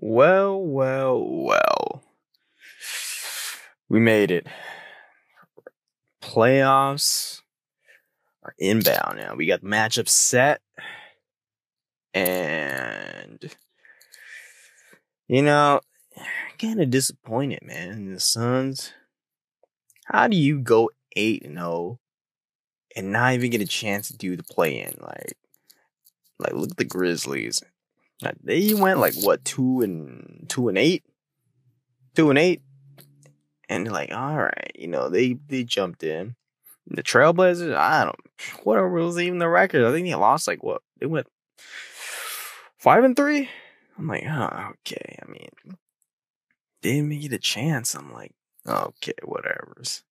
Well, well, well. We made it. Playoffs are inbound now. We got the matchup set. And, you know, kind of disappointed, man. The Suns. How do you go 8 and 0 and not even get a chance to do the play in? Like, like look at the Grizzlies. Like, they went like what two and two and eight, two and eight, and they're like all right, you know they they jumped in. The Trailblazers, I don't. Whatever was even the record? I think they lost like what they went five and three. I'm like, oh, okay. I mean, didn't even get a chance. I'm like, okay, whatever's,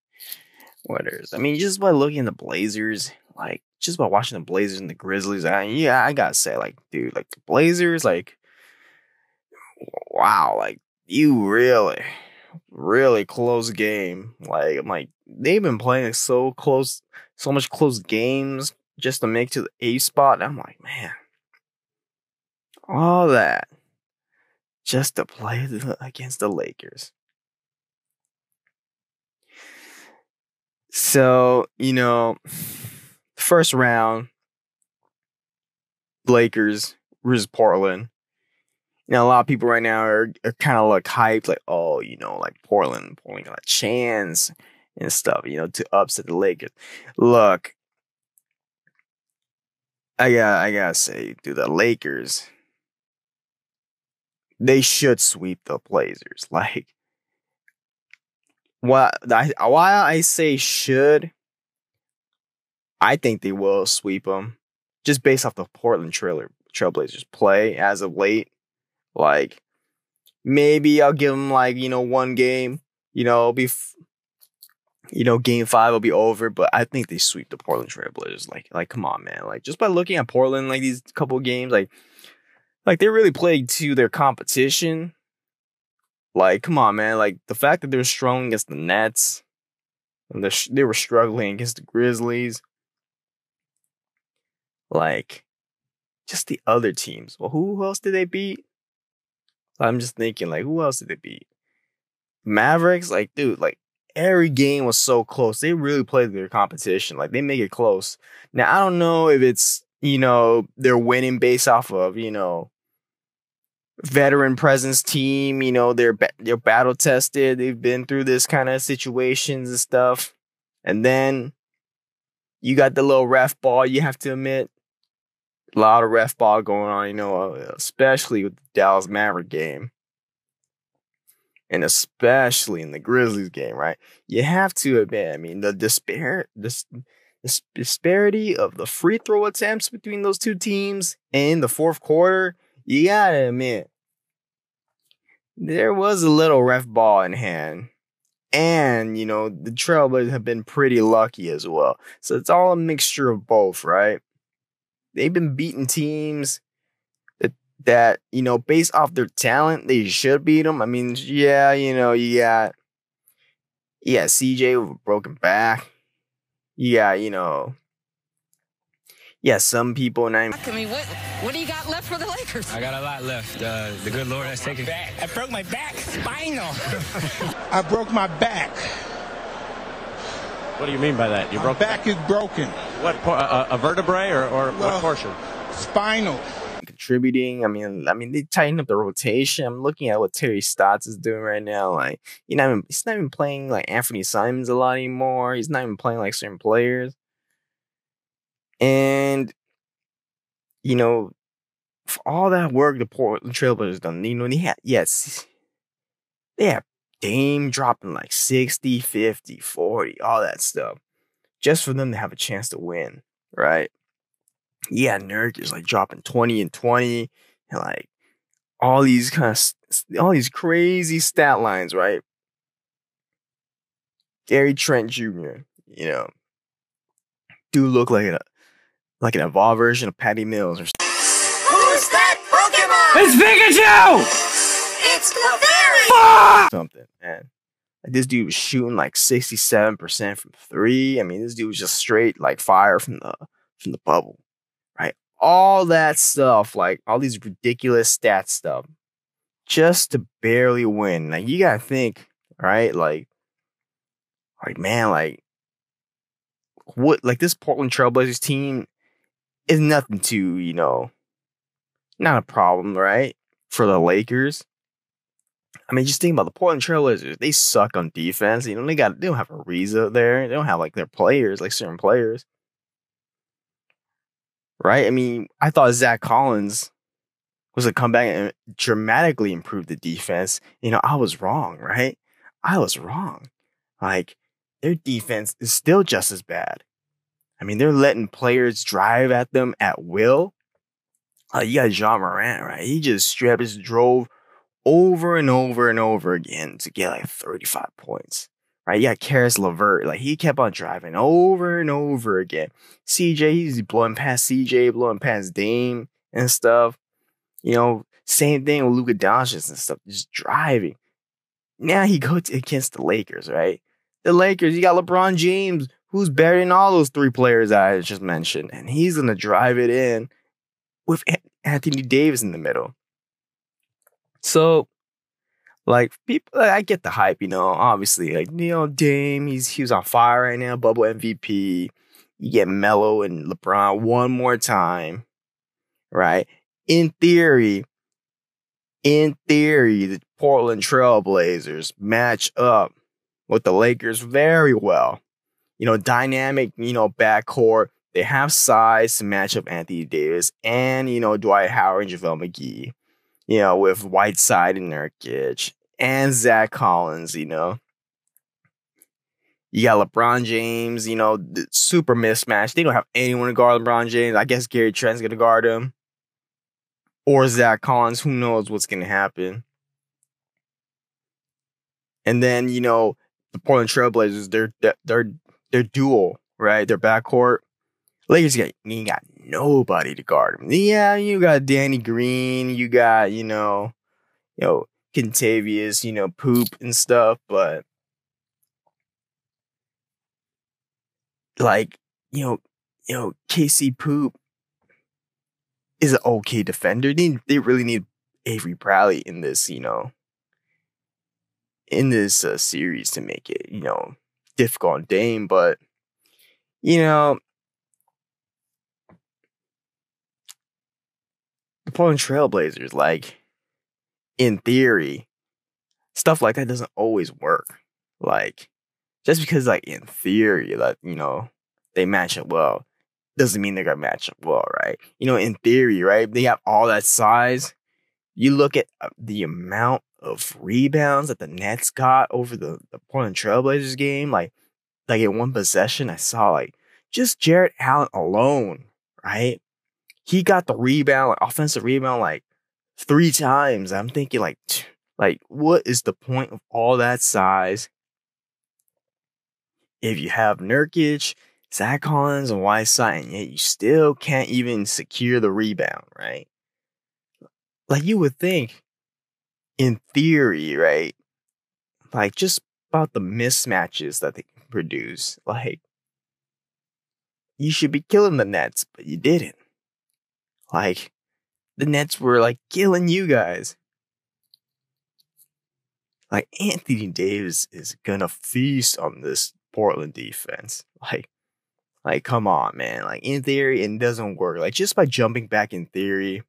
whatever's. I mean, just by looking at the Blazers, like just by watching the Blazers and the Grizzlies, I, yeah, I gotta say, like, dude, like the Blazers, like, wow, like you really, really close game. Like, I'm like, they've been playing so close, so much close games just to make to the A spot. I'm like, man, all that just to play against the Lakers. So, you know, first round, Lakers versus Portland. You know, a lot of people right now are, are kind of like hyped, like, oh, you know, like Portland, Portland got a chance and stuff, you know, to upset the Lakers. Look, I got I gotta say, dude, the Lakers, they should sweep the Blazers. Like, what I why I say should I think they will sweep them just based off the Portland trailer Trailblazers play as of late. Like maybe I'll give them like you know one game. You know, be you know game five will be over, but I think they sweep the Portland Trailblazers. Like like come on man, like just by looking at Portland like these couple games, like like they really played to their competition. Like come on man, like the fact that they're strong against the Nets. And they were struggling against the Grizzlies like just the other teams. Well, who else did they beat? I'm just thinking, like, who else did they beat? Mavericks, like, dude, like every game was so close. They really played their competition. Like they make it close. Now I don't know if it's you know they're winning based off of you know veteran presence team. You know they're they're battle tested. They've been through this kind of situations and stuff. And then you got the little ref ball. You have to admit a lot of ref ball going on, you know, uh, especially with the Dallas Maverick game. And especially in the Grizzlies game, right? You have to admit, I mean, the despair, this, the disparity of the free throw attempts between those two teams in the fourth quarter, you gotta admit, there was a little ref ball in hand. And, you know, the Trailblazers have been pretty lucky as well. So it's all a mixture of both, right? they've been beating teams that that you know based off their talent they should beat them. I mean, yeah, you know you got yeah CJ with a broken back. Yeah, you know. Yeah, some people name. I mean, what what do you got left for the Lakers? I got a lot left. Uh, the good Lord has taken. Back. I broke my back, spinal. I broke my back. What do you mean by that? You broke back, back is broken. What a, a vertebrae or, or well, what portion? Spinal. Contributing. I mean, I mean, they tighten up the rotation. I'm looking at what Terry Stotts is doing right now. Like, you know, he's not even playing like Anthony Simons a lot anymore. He's not even playing like certain players. And you know, for all that work the Portland Trailblazers done, you know, they had yes, they have Dame dropping like 60, 50, 40, all that stuff. Just for them to have a chance to win, right? Yeah, Nurk is like dropping 20 and 20 and like all these kind of all these crazy stat lines, right? Gary Trent Jr., you know, do look like a like an evolved version of Patty Mills or something. Who's that Pokemon? It's Pikachu! It's Clefairy! Something, man. Like this dude was shooting like 67% from three. I mean, this dude was just straight like fire from the from the bubble. Right? All that stuff, like all these ridiculous stat stuff. just to barely win. Like you gotta think, right? Like, like man, like what? Like this Portland Trailblazers team is nothing to you know, not a problem, right? For the Lakers. I mean, just think about the Portland Trailblazers. They suck on defense. You know, they got they don't have Ariza there. They don't have like their players, like certain players. Right? I mean, I thought Zach Collins was a comeback and dramatically improved the defense. You know, I was wrong, right? I was wrong. Like, their defense is still just as bad. I mean, they're letting players drive at them at will. Uh, you got Ja Morant, right? He just straight just drove over and over and over again to get like 35 points. Right? You got Caris LeVert. Like he kept on driving over and over again. CJ, he's blowing past CJ, blowing past Dame and stuff. You know, same thing with Luka Doncic and stuff, just driving. Now he goes against the Lakers, right? The Lakers, you got LeBron James, who's than all those three players I just mentioned, and he's gonna drive it in with Anthony Davis in the middle. So, like people, I get the hype, you know. Obviously, like you know, Dame, he's he was on fire right now, bubble MVP. You get Melo and LeBron one more time, right? In theory, in theory, the Portland Trailblazers match up with the Lakers very well. You know, dynamic, you know, backcourt. They have size to match up Anthony Davis and, you know, Dwight Howard and JaVale McGee you know, with Whiteside and Nurkic and Zach Collins, you know. You got LeBron James, you know, super mismatch. They don't have anyone to guard LeBron James. I guess Gary Trent's gonna guard him. Or Zach Collins. Who knows what's gonna happen. And then, you know, the Portland Trailblazers, they're they're they're dual, right? Their backcourt. Lakers got you got nobody to guard him. Yeah, you got Danny Green, you got, you know, you know, Kentavious, you know, poop and stuff, but like, you know, you know, KC Poop is an okay defender. They, they really need Avery Bradley in this, you know, in this uh, series to make it, you know, difficult on Dame, but you know, the Portland Trailblazers, like in theory, stuff like that doesn't always work. Like just because like in theory that you know they match up well doesn't mean they're gonna match up well, right? You know, in theory, right? They have all that size. You look at uh, the amount of rebounds that the Nets got over the, the Portland Trailblazers game, like like in one possession, I saw like just Jarrett Allen alone, right? he got the rebound, like offensive rebound, like three times. I'm thinking, like, like what is the point of all that size? If you have Nurkic, Zach Collins, and Whiteside, and yet you still can't even secure the rebound, right? Like you would think, in theory, right? Like just about the mismatches that they produce, like you should be killing the Nets, but you didn't. Like, the Nets were like killing you guys. Like, Anthony Davis is gonna feast on this Portland defense. Like, like, come on, man. Like, in theory, it doesn't work. Like, just by jumping back in theory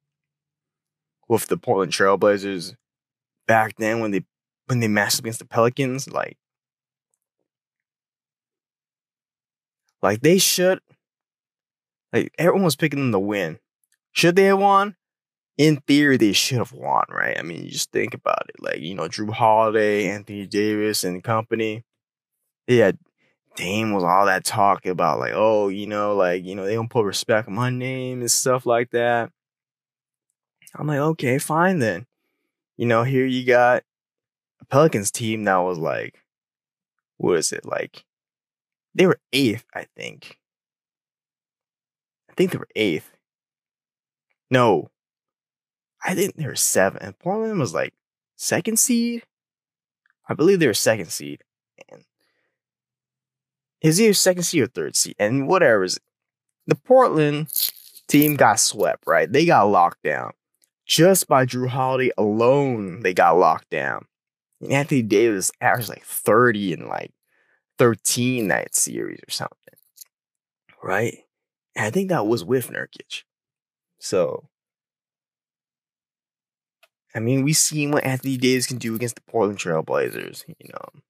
with the Portland Trailblazers back then when they when they matched against the Pelicans, like, like they should like everyone was picking them to win. Should they have won? In theory, they should have won, right? I mean, you just think about it. Like, you know, Jrue Holiday, Anthony Davis, and company. Yeah, Dame was all that talk about, like, oh, you know, like, you know, they don't put respect on my name and stuff like that. I'm like, okay, fine then. You know, here you got a Pelicans team that was like, what is it? Like, they were eighth, I think. I think they were eighth. No, I think they were seven. And Portland was like second seed. I believe they were second seed. And is either second seed or third seed. And whatever. The Portland team got swept, right? They got locked down. Just by Jrue Holiday alone, they got locked down. And Anthony Davis averaged like 30 and like 13 that series or something. Right? And I think that was with Nurkic. So, I mean, we've seen what Anthony Davis can do against the Portland Trailblazers. You know,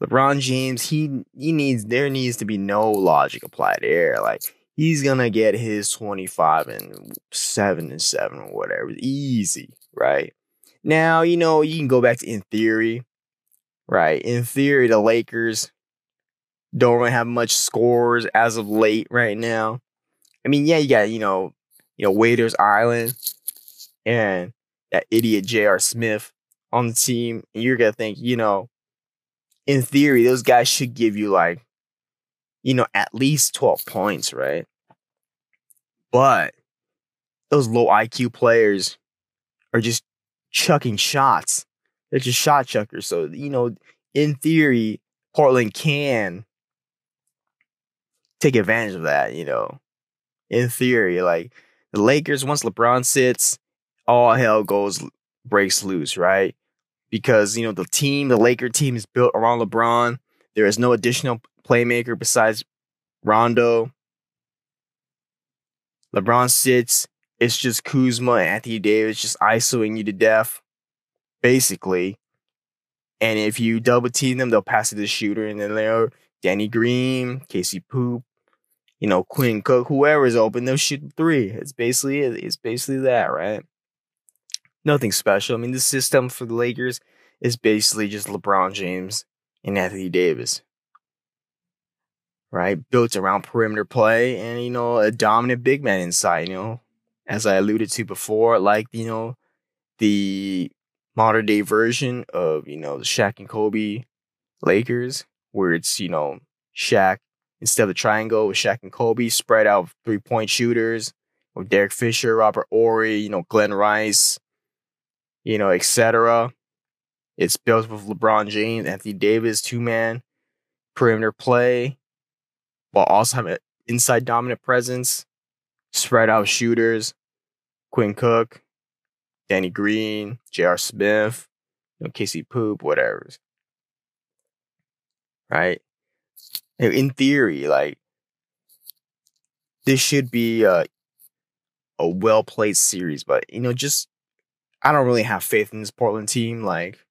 LeBron James, he he needs there needs to be no logic applied there. Like he's gonna get his 25 and 7 and 7 or whatever. Easy, right? Now, you know, you can go back to in theory, right? In theory, the Lakers don't really have much scores as of late right now. I mean, yeah, you got, you know, you know, Waiters Island and that idiot J.R. Smith on the team. And you're gonna think, you know, in theory, those guys should give you like you know, at least 12 points, right? But those low IQ players are just chucking shots. They're just shot chuckers. So, you know, in theory, Portland can take advantage of that, you know. In theory, like the Lakers, once LeBron sits, all hell goes breaks loose, right? Because, you know, the team, the Laker team is built around LeBron. There is no additional playmaker besides Rondo. LeBron sits. It's just Kuzma and Anthony Davis just isoing you to death, basically. And if you double team them, they'll pass it to the shooter. And then they're Danny Green, Casey Poop, you know, Quinn Cook, whoever's open, they'll shoot three. It's basically it's basically that, right? Nothing special. I mean, the system for the Lakers is basically just LeBron James and Anthony Davis right? Built around perimeter play and, you know, a dominant big man inside, you know, as I alluded to before, like, you know, the modern day version of, you know, the Shaq and Kobe Lakers, where it's, you know, Shaq instead of the triangle with Shaq and Kobe, spread out three point shooters with Derek Fisher, Robert Horry, you know, Glen Rice, you know, etc. It's built with LeBron James, Anthony Davis, two man perimeter play, while also having an inside dominant presence, spread out shooters, Quinn Cook, Danny Green, J.R. Smith, you know, Casey Poop, whatever. Right? In theory, like this should be a, a well played series, but you know, just I don't really have faith in this Portland team. Like,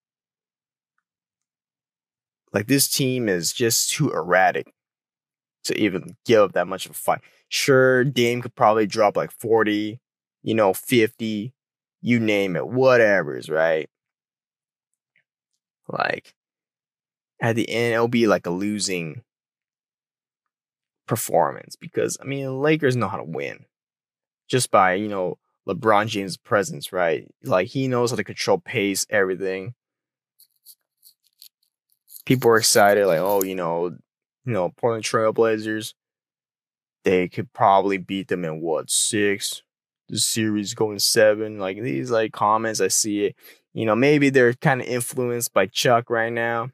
like this team is just too erratic to even give up that much of a fight. Sure, Dame could probably drop like 40, you know, 50, you name it, whatever's, right? Like, at the end, it'll be like a losing performance because, I mean, Lakers know how to win just by, you know, LeBron James' presence, right? Like, he knows how to control pace, everything. People are excited, like, oh, you know, you know, Portland Trailblazers, they could probably beat them in what, six? The series going seven. Like these like comments, I see it. You know, maybe they're kind of influenced by Chuck right now.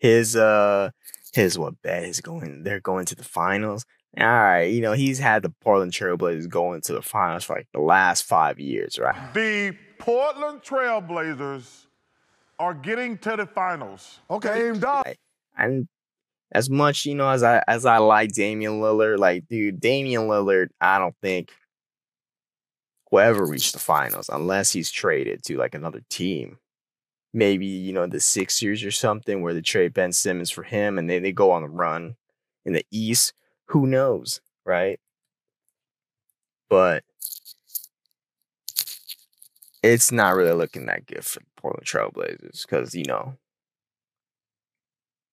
His uh his what bet is going they're going to the finals. All right, you know, he's had the Portland Trailblazers going to the finals for like the last five years, right? The Portland Trailblazers are getting to the finals. Okay, dog. And as much, you know, as I as I like Damian Lillard, like, dude, Damian Lillard, I don't think will ever reach the finals unless he's traded to like another team. Maybe, you know, the Sixers or something where they trade Ben Simmons for him and then they go on the run in the East. Who knows, right? But it's not really looking that good for the Portland Trailblazers because, you know,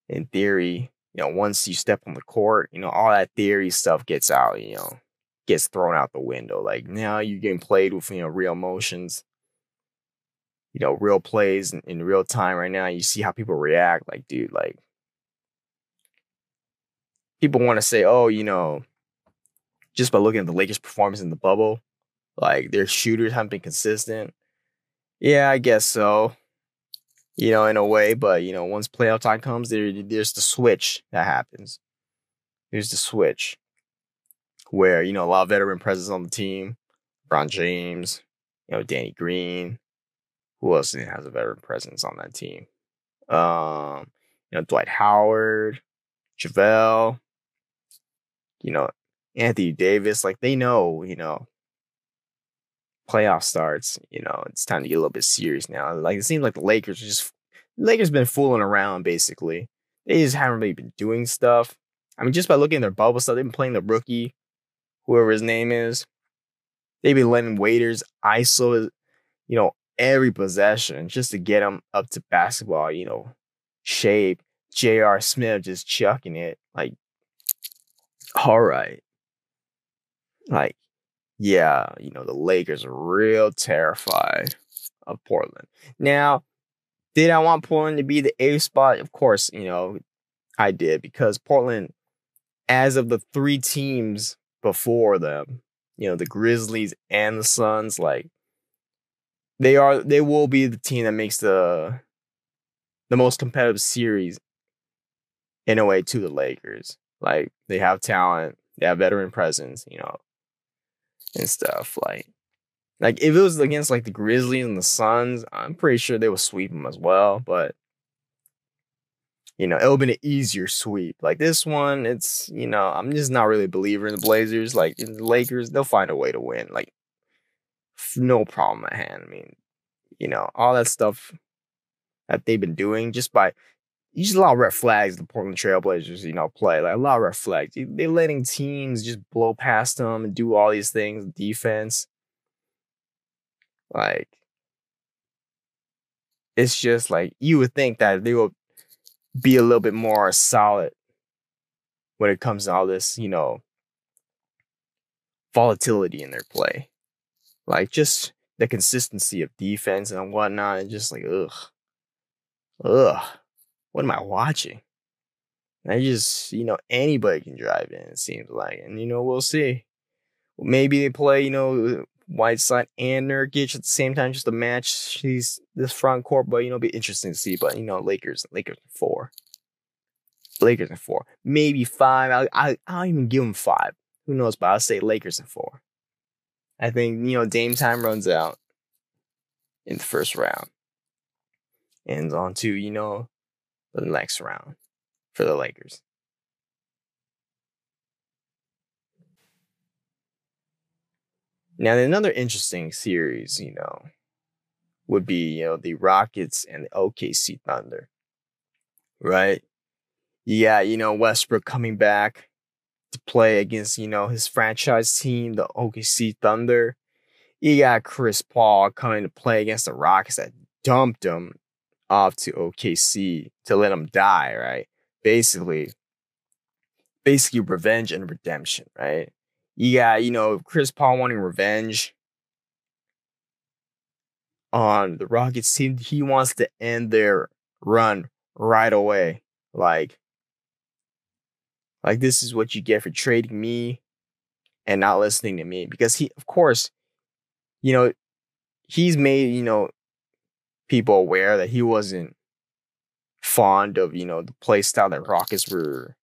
in theory, you know, once you step on the court, you know, all that theory stuff gets out, you know, gets thrown out the window. Like now you're getting played with, you know, real motions, you know, real plays in, in real time right now. You see how people react. Like, dude, like, people want to say, oh, you know, just by looking at the Lakers' performance in the bubble, like their shooters haven't been consistent. Yeah, I guess so. You know, in a way, but you know, once playoff time comes, there there's the switch that happens. There's the switch where you know a lot of veteran presence on the team, LeBron James, you know, Danny Green. Who else has a veteran presence on that team? Um, you know, Dwight Howard, JaVale, you know, Anthony Davis. Like they know, you know, playoff starts, you know, it's time to get a little bit serious now. Like it seems like the Lakers just Lakers been fooling around basically. They just haven't really been doing stuff. I mean, just by looking at their bubble stuff, they've been playing the rookie, whoever his name is. They've been letting waiters ISO, you know, every possession just to get them up to basketball, you know, shape. J.R. Smith just chucking it. Like, all right. Like, yeah, you know, the Lakers are real terrified of Portland. Now, did I want Portland to be the A spot? Of course, you know, I did because Portland, as of the three teams before them, you know, the Grizzlies and the Suns, like they are they will be the team that makes the the most competitive series in a way to the Lakers. Like they have talent, they have veteran presence, you know, and stuff. Like like if it was against like the Grizzlies and the Suns, I'm pretty sure they would sweep them as well. But you know, it would have been an easier sweep. Like this one, it's you know, I'm just not really a believer in the Blazers. Like in the Lakers, they'll find a way to win. Like no problem at hand. I mean, you know, all that stuff that they've been doing just by just a lot of red flags the Portland Trailblazers, you know, play. Like a lot of red flags. They're letting teams just blow past them and do all these things, defense. Like it's just like you would think that they will be a little bit more solid when it comes to all this, you know, volatility in their play. Like just the consistency of defense and whatnot, and just like ugh, ugh, what am I watching? I just, you know, anybody can drive in. It seems like, and you know, we'll see. Maybe they play, you know, Whiteside and Nurkic at the same time, just to match these this front court. But you know, it'll be interesting to see. But you know, Lakers, Lakers four, Lakers and four, maybe five. I I I'll even give them five. Who knows? But I'll say Lakers and four. I think, you know, Dame time runs out in the first round. And on to, you know, the next round for the Lakers. Now, another interesting series, you know, would be, you know, the Rockets and the OKC Thunder. Right? Yeah, you know, Westbrook coming back to play against, you know, his franchise team, the OKC Thunder. You got Chris Paul coming to play against the Rockets that dumped him off to OKC to let him die, right? Basically, basically revenge and redemption, right? You got, you know, Chris Paul wanting revenge on the Rockets team. He wants to end their run right away. Like, like this is what you get for trading me and not listening to me. Because he, of course, you know, he's made, you know, people aware that he wasn't fond of, you know, the play style that Rockets were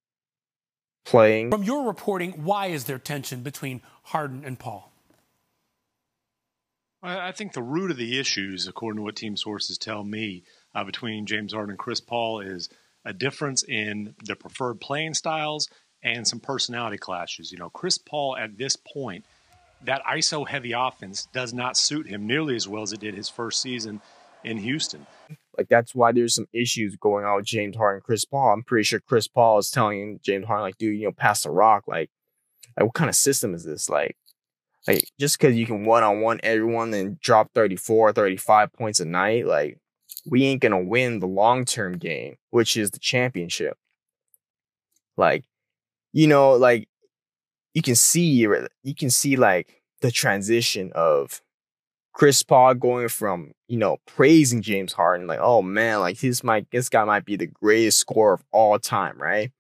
playing. From your reporting, why is there tension between Harden and Paul? I think the root of the issues, according to what team sources tell me, uh, between James Harden and Chris Paul is a difference in their preferred playing styles and some personality clashes. You know, Chris Paul at this point, that ISO heavy offense does not suit him nearly as well as it did his first season in Houston. Like that's why there's some issues going on with James Harden Chris Paul. I'm pretty sure Chris Paul is telling James Harden, like, dude, you know, pass the rock. Like, like what kind of system is this? Like, like just because you can one on one everyone and drop 34, 35 points a night, like we ain't gonna win the long term game, which is the championship. Like, you know, like you can see you can see like the transition of Chris Paul going from you know praising James Harden like oh man like this might this guy might be the greatest scorer of all time right?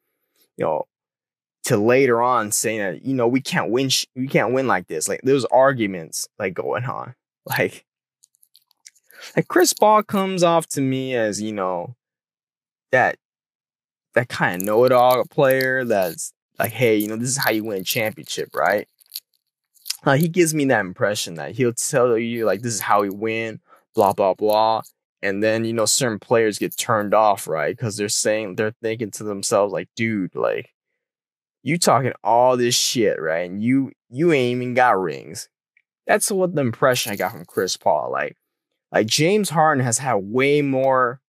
You know to later on saying that you know we can't win sh- we can't win like this. Like those arguments like going on. Like like Chris Paul comes off to me as, you know, that that kind of know-it-all player that's like, hey, you know, this is how you win a championship, right? Like he gives me that impression that he'll tell you like this is how he win, blah blah blah, and then you know certain players get turned off, right? Because they're saying they're thinking to themselves like, dude, like you talking all this shit, right? And you you ain't even got rings. That's what the impression I got from Chris Paul. Like, like James Harden has had way more,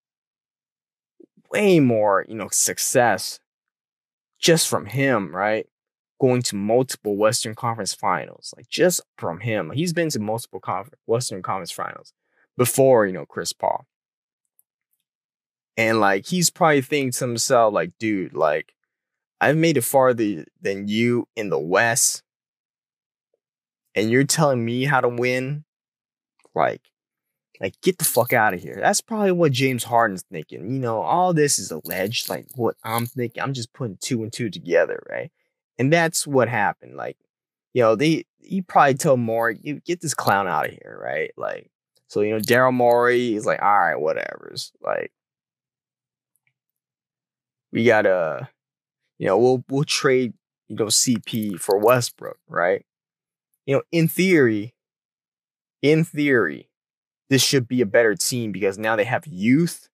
way more, you know, success just from him, right? Going to multiple Western Conference finals, like just from him. He's been to multiple conference, Western Conference finals before, you know, Chris Paul. And like he's probably thinking to himself, like, dude, like, I've made it farther than you in the West. And you're telling me how to win? Like, like get the fuck out of here. That's probably what James Harden's thinking. You know, all this is alleged, like what I'm thinking. I'm just putting two and two together, right? And that's what happened. Like, you know, they he probably told Morey, you get this clown out of here, right? Like, so you know, Daryl Morey is like, all right, whatever's like we gotta, you know, we'll we'll trade, you know, CP for Westbrook, right? You know, in theory, in theory, this should be a better team because now they have youth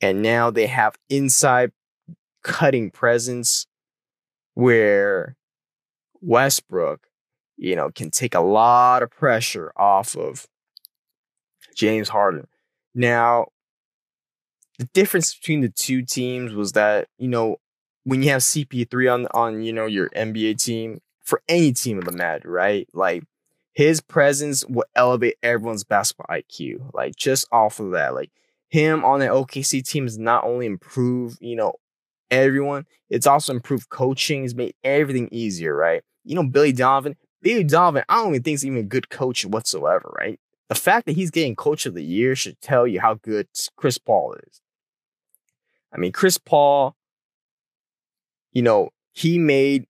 and now they have inside cutting presence where Westbrook, you know, can take a lot of pressure off of James Harden. Now, the difference between the two teams was that, you know, when you have CP3 on on, you know, your NBA team, for any team of the matter, right? Like his presence will elevate everyone's basketball IQ. Like just off of that. Like him on the OKC team has not only improved, you know, everyone, it's also improved coaching, it's made everything easier, right? You know, Billy Donovan, Billy Donovan, I don't even think he's even a good coach whatsoever, right? The fact that he's getting coach of the year should tell you how good Chris Paul is. I mean, Chris Paul, you know, he made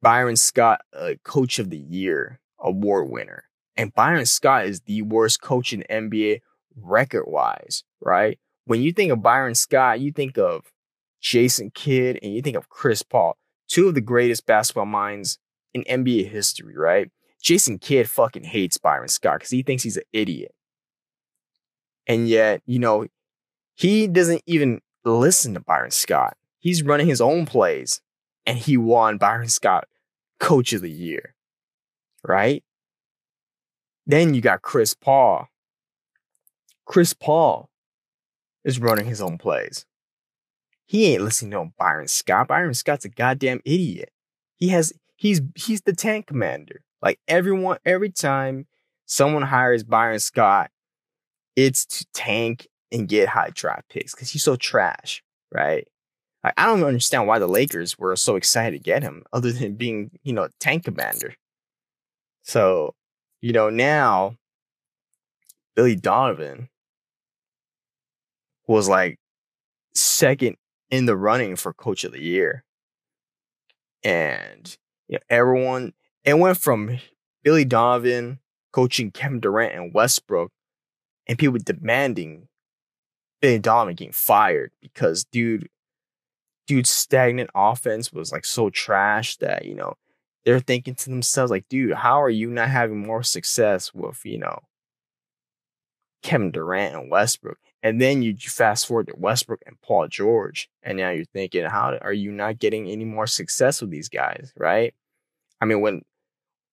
Byron Scott a coach of the year award winner. And Byron Scott is the worst coach in NBA record wise, right? When you think of Byron Scott, you think of Jason Kidd and you think of Chris Paul, two of the greatest basketball minds in NBA history, right? Jason Kidd fucking hates Byron Scott because he thinks he's an idiot. And yet, you know, he doesn't even listen to Byron Scott. He's running his own plays and he won Byron Scott coach of the year. Right? Then you got Chris Paul. Chris Paul is running his own plays. He ain't listening to Byron Scott. Byron Scott's a goddamn idiot. He has he's he's the tank commander. Like everyone, every time someone hires Byron Scott, it's to tank and get high draft picks because he's so trash, right? Like, I don't understand why the Lakers were so excited to get him, other than being, you know, tank commander. So, you know, now Billy Donovan was like second in the running for coach of the year. And you know, everyone it went from Billy Donovan coaching Kevin Durant and Westbrook and people demanding Billy Donovan getting fired because dude, dude's stagnant offense was like so trash that, you know, they're thinking to themselves, like, dude, how are you not having more success with, you know, Kevin Durant and Westbrook? And then you fast forward to Westbrook and Paul George, and now you're thinking, how are you not getting any more success with these guys, right? I mean, when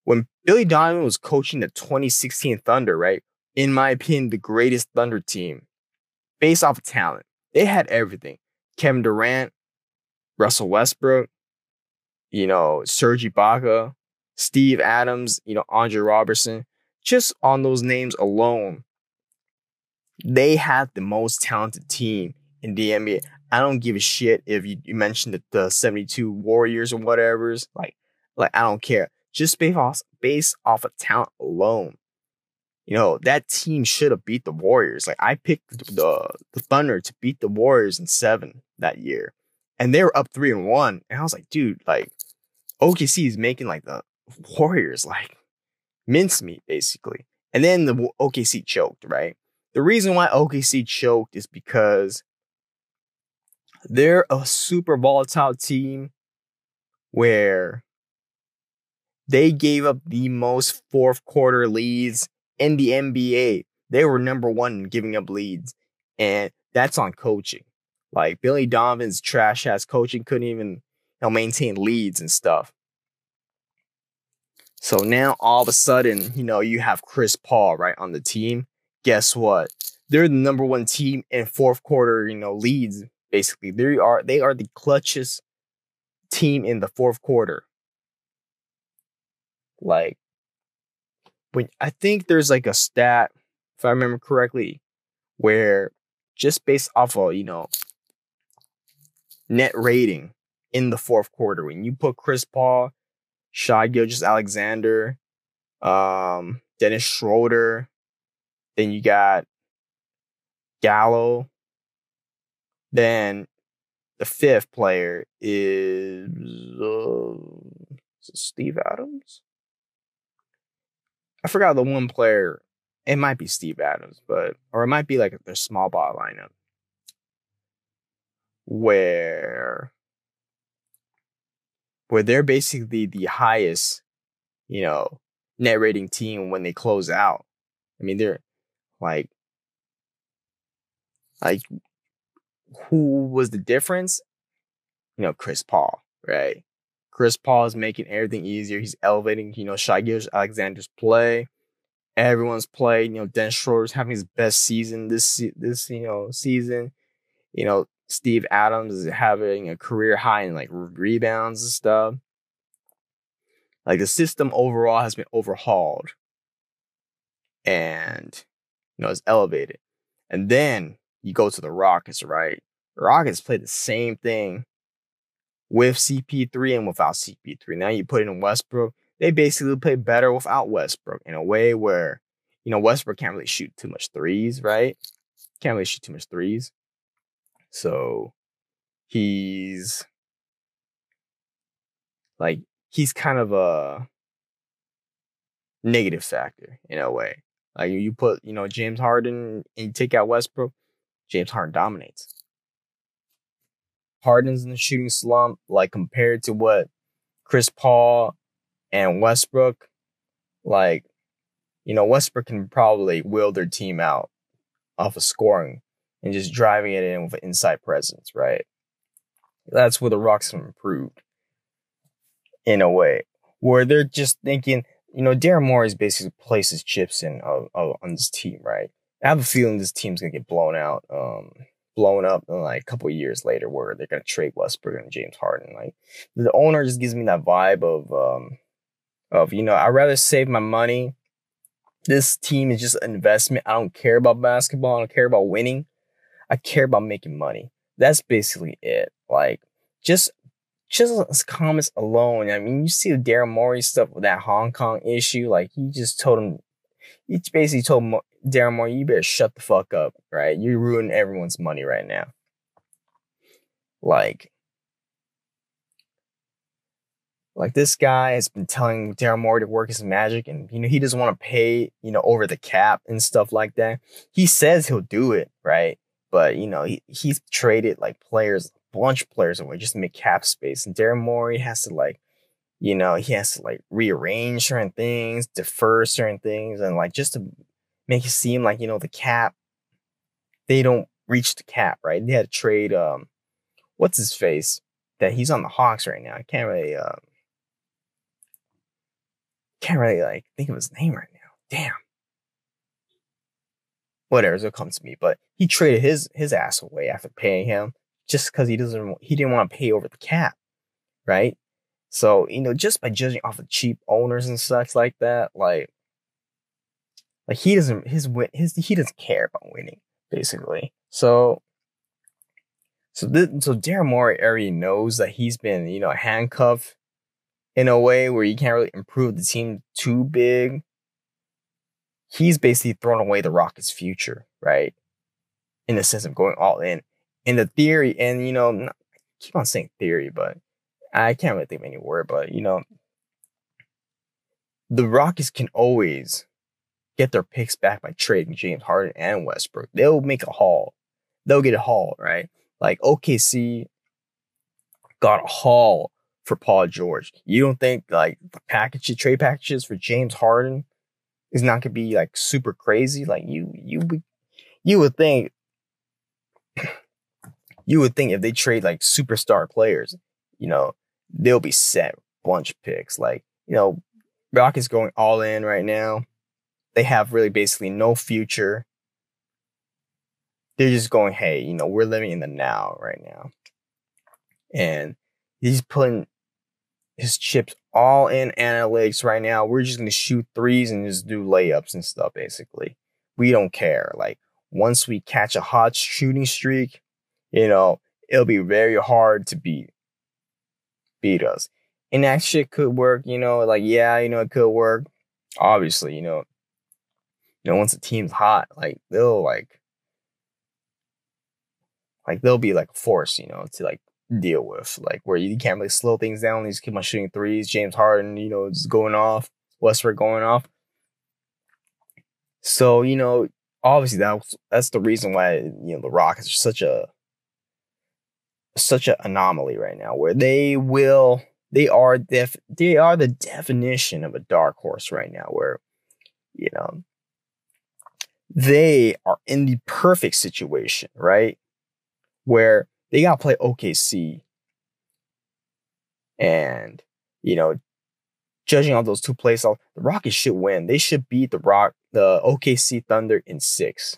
when Billy Donovan was coaching the 2016 Thunder, right? In my opinion, the greatest Thunder team based off of talent. They had everything. Kevin Durant, Russell Westbrook, you know, Serge Ibaka, Steve Adams, you know, Andre Robertson. Just on those names alone, they had the most talented team in the NBA. I don't give a shit if you, you mentioned the, the 72 Warriors or whatever's. Like, like I don't care. Just based off, based off of talent alone, you know, that team should have beat the Warriors. Like I picked the the Thunder to beat the Warriors in seven that year. And they were up three and one. And I was like, dude, like OKC is making like the Warriors like mincemeat, basically. And then the OKC choked, right? The reason why OKC choked is because they're a super volatile team where They gave up the most fourth quarter leads in the NBA. They were number one in giving up leads. And that's on coaching. Like Billy Donovan's trash ass coaching couldn't even you know, maintain leads and stuff. So now all of a sudden, you know, you have Chris Paul right on the team. Guess what? They're the number one team in fourth quarter, you know, leads. Basically, they are they are the clutchest team in the fourth quarter. Like, when I think there's like a stat, if I remember correctly, where just based off of you know net rating in the fourth quarter, when you put Chris Paul Shai Gilgeous Alexander, um, Dennis Schroeder. Then you got Gallo. Then the fifth player is, uh, is Steve Adams. I forgot the one player. It might be Steve Adams, but or it might be like their small ball lineup where where they're basically the highest, you know, net rating team when they close out. I mean, they're like, like, who was the difference? You know, Chris Paul, right? Chris Paul is making everything easier. He's elevating, you know, Shai Alexander's play. Everyone's play. You know, Dennis Schroeder's having his best season this this you know season. You know, Steve Adams is having a career high in like rebounds and stuff. Like the system overall has been overhauled and you know it's elevated. And then you go to the Rockets, right? The Rockets play the same thing with CP3 and without CP3. Now you put in Westbrook. They basically play better without Westbrook in a way where, you know, Westbrook can't really shoot too much threes, right? Can't really shoot too much threes. So he's like he's kind of a negative factor in a way. Like you put, you know, James Harden and you take out Westbrook, James Harden dominates. Harden's in the shooting slump, like compared to what Chris Paul and Westbrook, like, you know, Westbrook can probably will their team out off of scoring and just driving it in with an inside presence, right? That's where the Rocks have improved in a way where they're just thinking, you know, Daryl Morey basically places chips in uh, uh, on this team, right? I have a feeling this team's gonna get blown out, um, blown up in like a couple years later, where they're gonna trade Westbrook and James Harden. Like the owner just gives me that vibe of, um, of you know, I'd rather save my money. This team is just an investment. I don't care about basketball. I don't care about winning. I care about making money. That's basically it. Like just just his comments alone. I mean, you see the Daryl Morey stuff with that Hong Kong issue. Like he just told him, he basically told Daryl Morey, you better shut the fuck up, right? You're ruining everyone's money right now. Like, like this guy has been telling Daryl Morey to work his magic, and you know he doesn't want to pay, you know, over the cap and stuff like that. He says he'll do it, right? But you know, he, he's traded like players, bunch of players away just to make cap space. And Daryl Morey has to like, you know, he has to like rearrange certain things, defer certain things, and like just to make it seem like, you know, the cap, they don't reach the cap, right? They had to trade um what's his face? That he's on the Hawks right now. I can't really um can't really like think of his name right now. Damn whatever, it'll come to me. But he traded his his ass away after paying him just because he doesn't he didn't want to pay over the cap, right? So you know, just by judging off of cheap owners and such like that, like like he doesn't his win his he doesn't care about winning basically. So so this, so Daryl Morey already knows that he's been you know handcuffed in a way where you can't really improve the team too big he's basically thrown away the Rockets' future, right? In the sense of going all in. In the theory, and you know, not, keep on saying theory, but I can't really think of any word, but you know, the Rockets can always get their picks back by trading James Harden and Westbrook. They'll make a haul. They'll get a haul, right? Like OKC got a haul for Paul George. You don't think like the package trade packages for James Harden is not gonna be like super crazy? Like you you you would think you would think if they trade like superstar players, you know, they'll be set bunch picks. Like, you know, Rockets going all in right now. They have really basically no future. They're just going, hey, you know, we're living in the now right now. And he's putting his chips all in analytics right now. We're just gonna shoot threes and just do layups and stuff, basically. We don't care. Like once we catch a hot shooting streak, you know, it'll be very hard to beat beat us. And that shit could work, you know, like yeah, you know, it could work. Obviously, you know, you know, once the team's hot, like they'll like like they'll be like a force, you know, to like deal with. Like where you can't really slow things down. Just keep on shooting threes. James Harden, you know, is going off. Westbrook going off. So, you know, obviously that's that's the reason why, you know, the Rockets are such a such an anomaly right now where they will they are def they are the definition of a dark horse right now where you know they are in the perfect situation right? Where they got to play OKC and you know judging on those two plays the Rockets should win. They should beat the rock the OKC Thunder in 6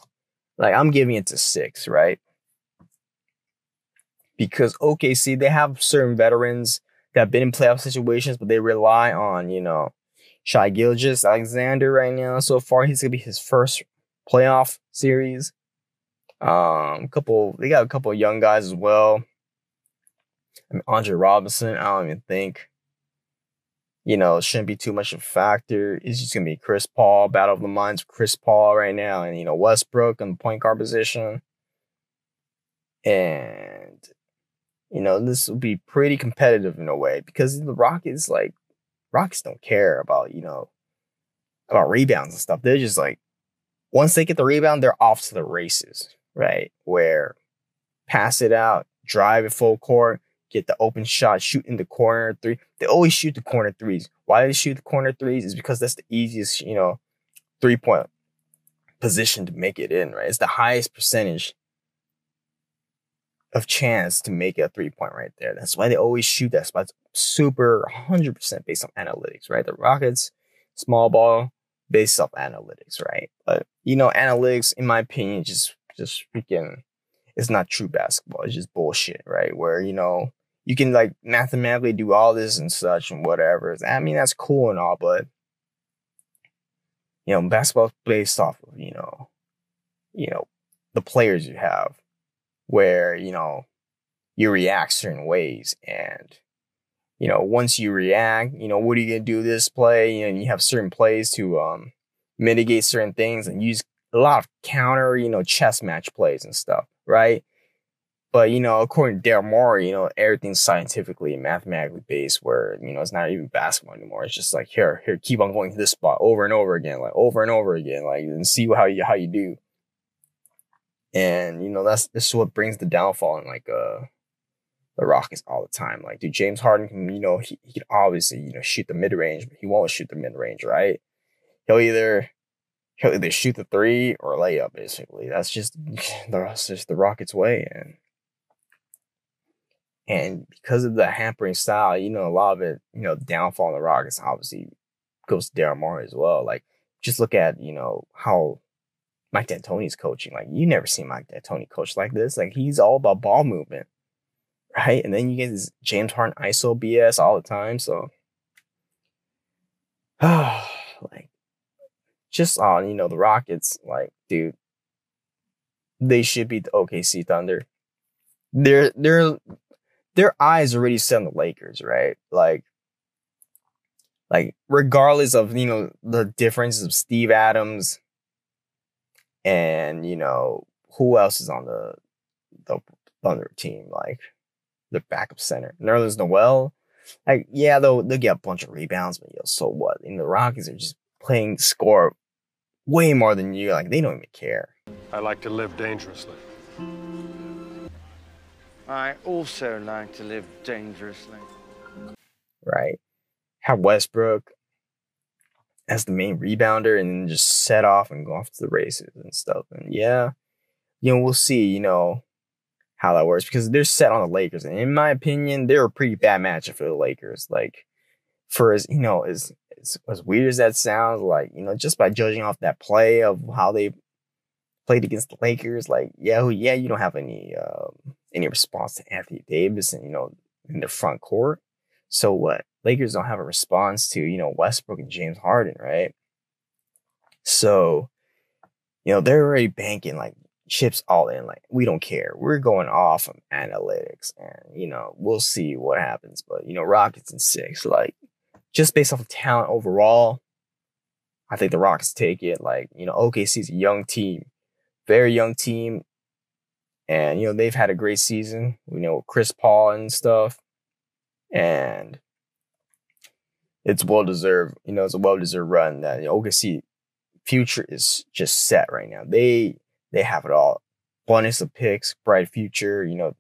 like I'm giving it to 6 right because OKC they have certain veterans that have been in playoff situations, but they rely on you know Shai Gilgeous-Alexander right now. So far, he's gonna be his first playoff series. Um, couple they got a couple young guys as well. I mean, Andre Roberson, I don't even think you know shouldn't be too much of a factor. It's just gonna be Chris Paul, battle of the minds, Chris Paul right now, and you know Westbrook in the point guard position. And you know, this will be pretty competitive in a way because the Rockets, like, Rockets don't care about, you know, about rebounds and stuff. They're just like, once they get the rebound, they're off to the races, right? Where pass it out, drive it full court, get the open shot, shoot in the corner three. They always shoot the corner threes. Why they shoot the corner threes is because that's the easiest, you know, three point position to make it in, right? It's the highest percentage of chance to make a three point right there. That's why they always shoot that spot. super 100% based on analytics, right? The Rockets, small ball, based off analytics, right? But, you know, analytics, in my opinion, just, just freaking, it's not true basketball. It's just bullshit, right? Where, you know, you can like mathematically do all this and such and whatever. I mean, that's cool and all, but, you know, basketball based off of, you know, you know, the players you have where, you know, you react certain ways. And, you know, once you react, you know, what are you going to do this play? Know, you have certain plays to um, mitigate certain things and use a lot of counter, you know, chess match plays and stuff, right? But, you know, according to Daryl Morey, you know, everything's scientifically and mathematically based where, you know, it's not even basketball anymore. It's just like, here, here, keep on going to this spot over and over again, like over and over again, like, and see how you, how you do. And you know that's this is what brings the downfall in like uh the Rockets all the time. Like, dude, James Harden can you know he, he can obviously you know shoot the mid range, but he won't shoot the mid range, right? He'll either he'll either shoot the three or lay up. Basically, that's just that's just the Rockets' way, and and because of the hampering style, you know, a lot of it, you know, downfall in the Rockets obviously goes to Daryl Morey as well. Like, just look at you know how Mike D'Antoni's coaching. Like you never see Mike D'Antoni coach like this. Like he's all about ball movement, right? And then you get this James Harden ISO BS all the time. So, like, just on you know the Rockets, like, dude, they should beat the OKC Thunder. Their their their eyes already set on the Lakers, right? Like, like regardless of you know the differences of Steve Adams and you know who else is on the the Thunder team? Like the backup center, Nerlens Noel. Like yeah, they'll they'll get a bunch of rebounds, but yo, so what? And the Rockets are just playing score way more than you. Like they don't even care. I like to live dangerously. I also like to live dangerously. right? Have Westbrook as the main rebounder and just set off and go off to the races and stuff. And yeah, you know, we'll see, you know, how that works because they're set on the Lakers. And in my opinion, they're a pretty bad matchup for the Lakers. Like, for as, you know, as, as, as weird as that sounds, like, you know, just by judging off that play of how they played against the Lakers, like, yeah, yeah, you don't have any, um, any response to Anthony Davis and, you know, in the front court. So what? Lakers don't have a response to, you know, Westbrook and James Harden, right? So, you know, they're already banking like chips all in. Like, we don't care. We're going off of analytics and, you know, we'll see what happens. But, you know, Rockets and six, like, just based off of talent overall, I think the Rockets take it. Like, you know, OKC's a young team, very young team. And, you know, they've had a great season, you know, Chris Paul and stuff. And it's well deserved, you know, it's a well deserved run that you know, OKC future is just set right now. They they have it all. Bonus of picks, bright future, you know,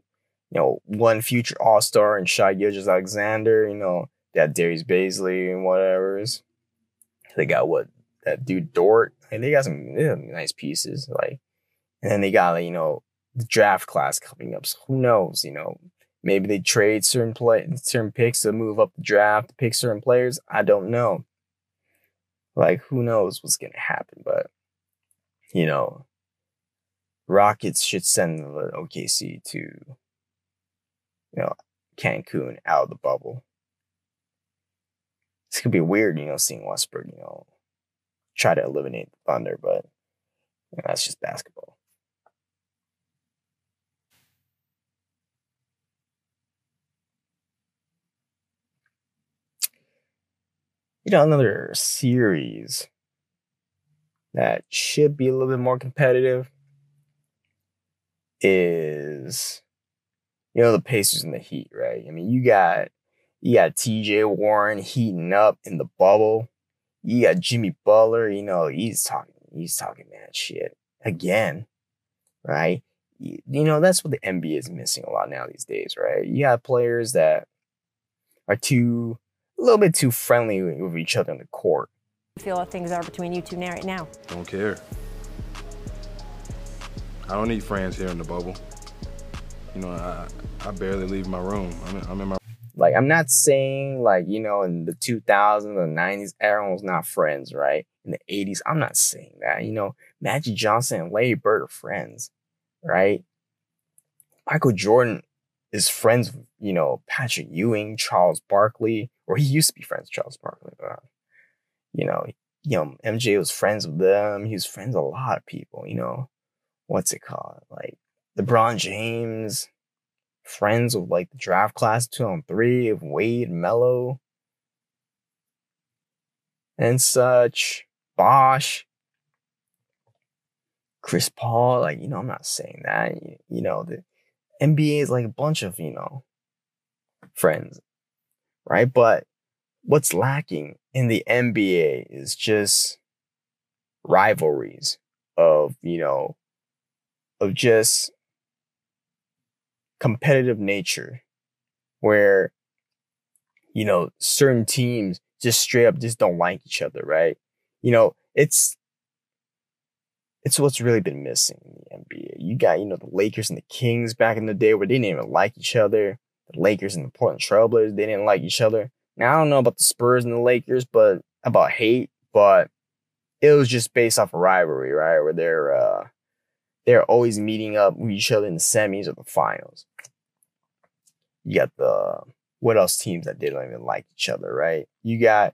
you know, one future all star and Shai Gilgeous-Alexander, you know, have Darius Bazley and whatever's. They got what that dude Dort, and they got some, they nice pieces, like, and then they got like, you know, the draft class coming up. So who knows, you know, maybe they trade certain play certain picks to move up the draft, pick certain players. I don't know. Like who knows what's gonna happen, but you know, Rockets should send the OKC to, you know, Cancun out of the bubble. This could be weird, you know, seeing Westbrook, you know, try to eliminate the Thunder, but you know, that's just basketball. You know, another series that should be a little bit more competitive is you know the Pacers and the Heat, right? I mean, you got you got T.J. Warren heating up in the bubble. You got Jimmy Butler. You know he's talking he's talking mad shit again, right? You, you know that's what the NBA is missing a lot now these days, right? You have players that are too little bit too friendly with each other on the court. feel how things are between you two now right now? Don't care. I don't need friends here in the bubble. You know, I I barely leave my room. I'm in, I'm in my. Like I'm not saying like you know in the 2000s and 90s everyone was not friends, right? In the 80s, I'm not saying that. You know, Magic Johnson and Larry Bird are friends, right? Michael Jordan is friends you know Patrick Ewing, Charles Barkley, or he used to be friends with Charles Barkley. But, uh, you know, you know MJ was friends with them. He was friends with a lot of people. You know, what's it called? Like LeBron James, friends with like the draft class 2003 of Wade, Melo, and such. Bosh, Chris Paul. Like, you know, I'm not saying that. You, you know, the NBA is like a bunch of, you know, friends, right? But what's lacking in the NBA is just rivalries of, you know, of just competitive nature where you know certain teams just straight up just don't like each other right you know it's it's what's really been missing in the NBA. You got, you know, the Lakers and the Kings back in the day where they didn't even like each other. The Lakers and the Portland Trailblazers, they didn't like each other. Now I don't know about the Spurs and the Lakers, but about hate, but it was just based off a rivalry, right? Where they're uh they're always meeting up with each other in the semis or the finals. You got the what else teams that they don't even like each other, right? You got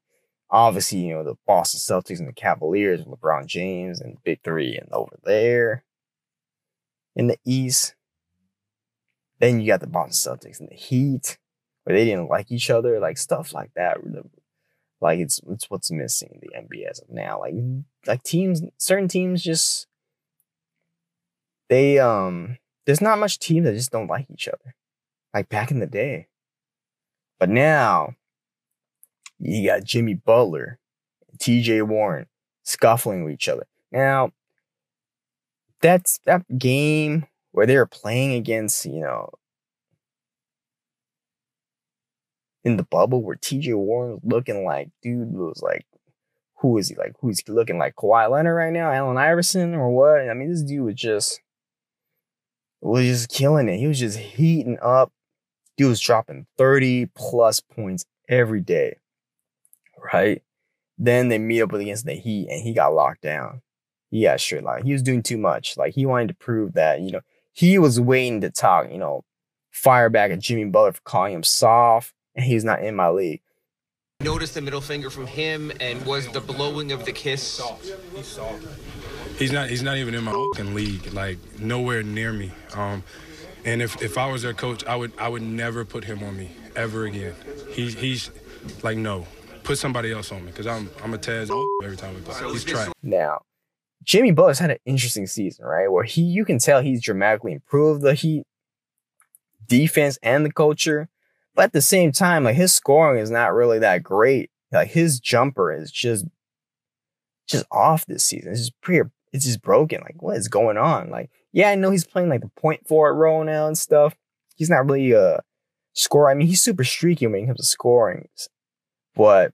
obviously, you know, the Boston Celtics and the Cavaliers LeBron James and Big Three and over there in the East. Then you got the Boston Celtics and the Heat, where they didn't like each other, like stuff like that. Like it's it's what's missing in the NBA as of now. Like like teams, certain teams just they um there's not much teams that just don't like each other. Like back in the day. But now you got Jimmy Butler, TJ Warren scuffling with each other. Now that's that game where they were playing against, you know, in the bubble where TJ Warren was looking like dude was like who is he like who's he looking like Kawhi Leonard right now, Allen Iverson or what? I mean, this dude was just was just killing it. He was just heating up. Dude was dropping 30 plus points every day. Right? Then they meet up against the Heat and he got locked down. He got straight locked. He was doing too much. Like he wanted to prove that, you know, he was waiting to talk, you know, fire back at Jimmy Butler for calling him soft and he's not in my league. Noticed the middle finger from him and was the blowing of the kiss. He's soft. He's not. He's not even in my fucking league. Like nowhere near me. Um, and if, if I was their coach, I would I would never put him on me ever again. He, he's like no, put somebody else on me because I'm I'm a Taz every time we play. He's trying. Now, Jimmy Butler's had an interesting season, right? Where he you can tell he's dramatically improved the Heat defense and the culture. But at the same time, like his scoring is not really that great. Like his jumper is just just off this season. It's just pretty it's just broken. Like, what is going on? Like, yeah, I know he's playing like the point forward role now and stuff. He's not really a scorer. I mean, he's super streaky when it comes to scoring, but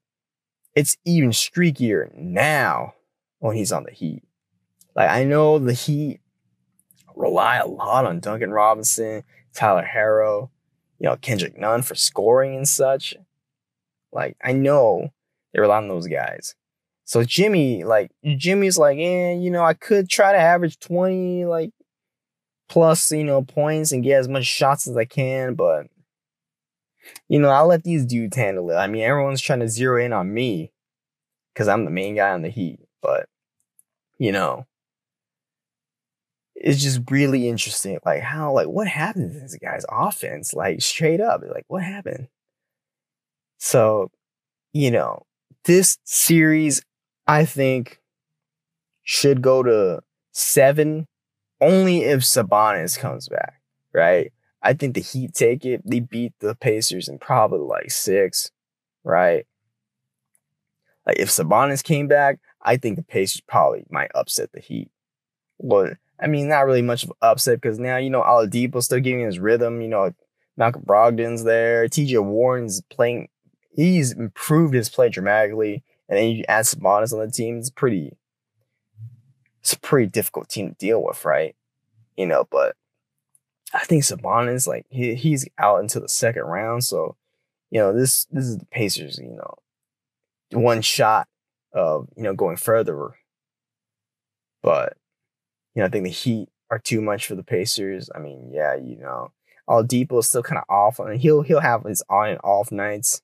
it's even streakier now when he's on the Heat. Like, I know the Heat rely a lot on Duncan Robinson, Tyler Herro, you know, Kendrick Nunn for scoring and such. Like, I know they rely on those guys. So Jimmy, like Jimmy's like, eh, you know, I could try to average 20 like plus, you know, points and get as much shots as I can, but you know, I'll let these dudes handle it. I mean, everyone's trying to zero in on me because I'm the main guy on the Heat, but you know, it's just really interesting. Like how, like what happened to this guy's offense? Like straight up, like what happened? So, you know, this series I think should go to seven only if Sabonis comes back, right? I think the Heat take it. They beat the Pacers in probably like six, right? Like if Sabonis came back, I think the Pacers probably might upset the Heat. But I mean, not really much of upset because now you know Oladipo's still getting his rhythm. You know, Malcolm Brogdon's there. T.J. Warren's playing. He's improved his play dramatically and then you add Sabonis on the team, it's pretty, it's a pretty difficult team to deal with, right? You know, but I think Sabonis, like he, he's out into the second round, so you know this this is the Pacers, you know, one shot of you know going further, but you know I think the Heat are too much for the Pacers. I mean, yeah, you know, Oladipo is still kind of off, and he'll he'll have his on and off nights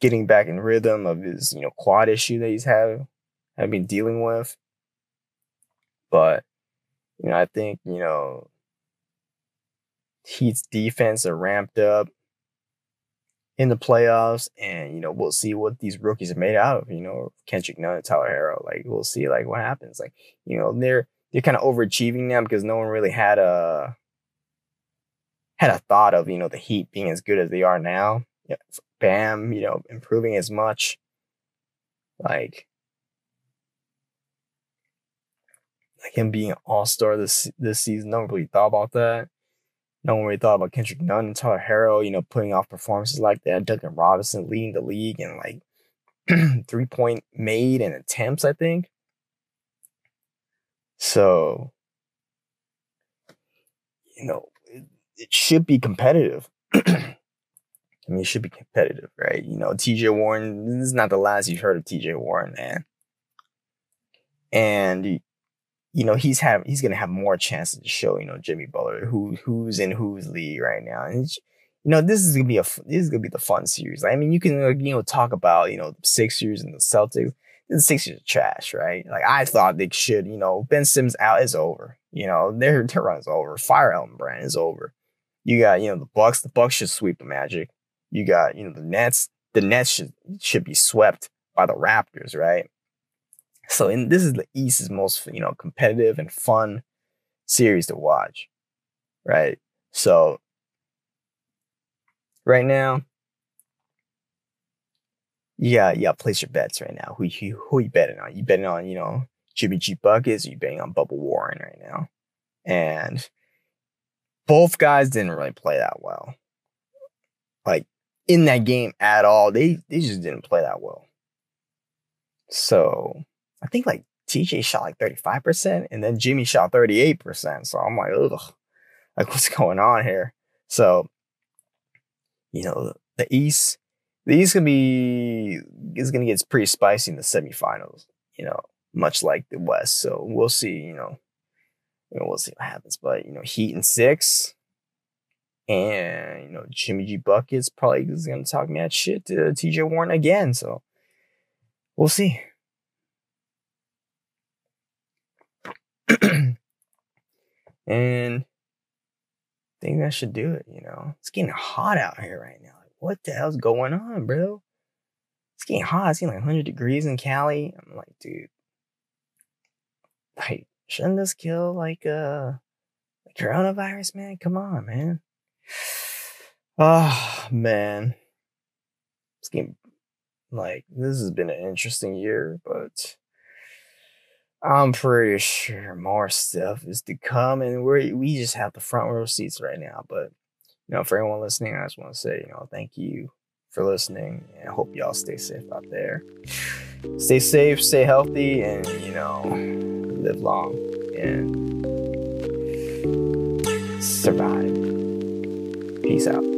getting back in rhythm of his, you know, quad issue that he's had have been dealing with. But, you know, I think, you know, Heat's defense are ramped up in the playoffs, and you know, we'll see what these rookies are made out of, you know, Kendrick Nunn Tyler Herro. Like we'll see like what happens. Like, you know, they're they're kind of overachieving now because no one really had a had a thought of, you know, the Heat being as good as they are now. Yeah, Bam, you know, improving as much. Like, like him being an all star this this season. No one really thought about that. No one really thought about Kendrick Nunn and Tyler Herro, you know, putting off performances like that. Duncan Robinson leading the league and like three point made and attempts, I think. So, you know, it, it should be competitive. I mean, it should be competitive, right? You know, TJ Warren, this is not the last you've heard of TJ Warren, man. And you know, he's had he's gonna have more chances to show, you know, Jimmy Butler who who's in whose league right now. And you know, this is gonna be a this is gonna be the fun series. I mean, you can you know talk about you know the Sixers and the Celtics. The Sixers are trash, right? Like I thought they should, you know, Ben Simmons out is over. You know, their their run's over. Fire Elton Brand is over. You got you know the Bucks. The Bucks should sweep the Magic. You got, you know, the Nets. The Nets should should be swept by the Raptors, right? So in this is the East's most, you know, competitive and fun series to watch. Right? So right now, yeah, yeah, place your bets right now. Who you who you betting on? You betting on, you know, Jimmy G Buckets, or you betting on Bubba Warren right now? And both guys didn't really play that well. Like in that game at all. They they just didn't play that well. So I think like TJ shot like 35% and then Jimmy shot 38%. So I'm like, ugh, like what's going on here? So, you know, the East, the East gonna be is gonna get pretty spicy in the semifinals, you know, much like the West. So we'll see, you know, you know, we'll see what happens. But you know, Heat and six, and you know, Jimmy G Buckets probably is gonna talk mad shit to TJ Warren again. So we'll see. And I think that should do it, you know. It's getting hot out here right now. Like, what the hell's going on, bro? It's getting hot. It's getting like 100 degrees in Cali. I'm like, dude, like, shouldn't this kill like uh coronavirus, man? Come on, man. Oh man. It's getting like this has been an interesting year, but I'm pretty sure more stuff is to come, and we we just have the front row seats right now. But you know, for everyone listening, I just want to say, you know, thank you for listening, and I hope y'all stay safe out there. Stay safe, stay healthy, and you know, live long and survive. Peace out.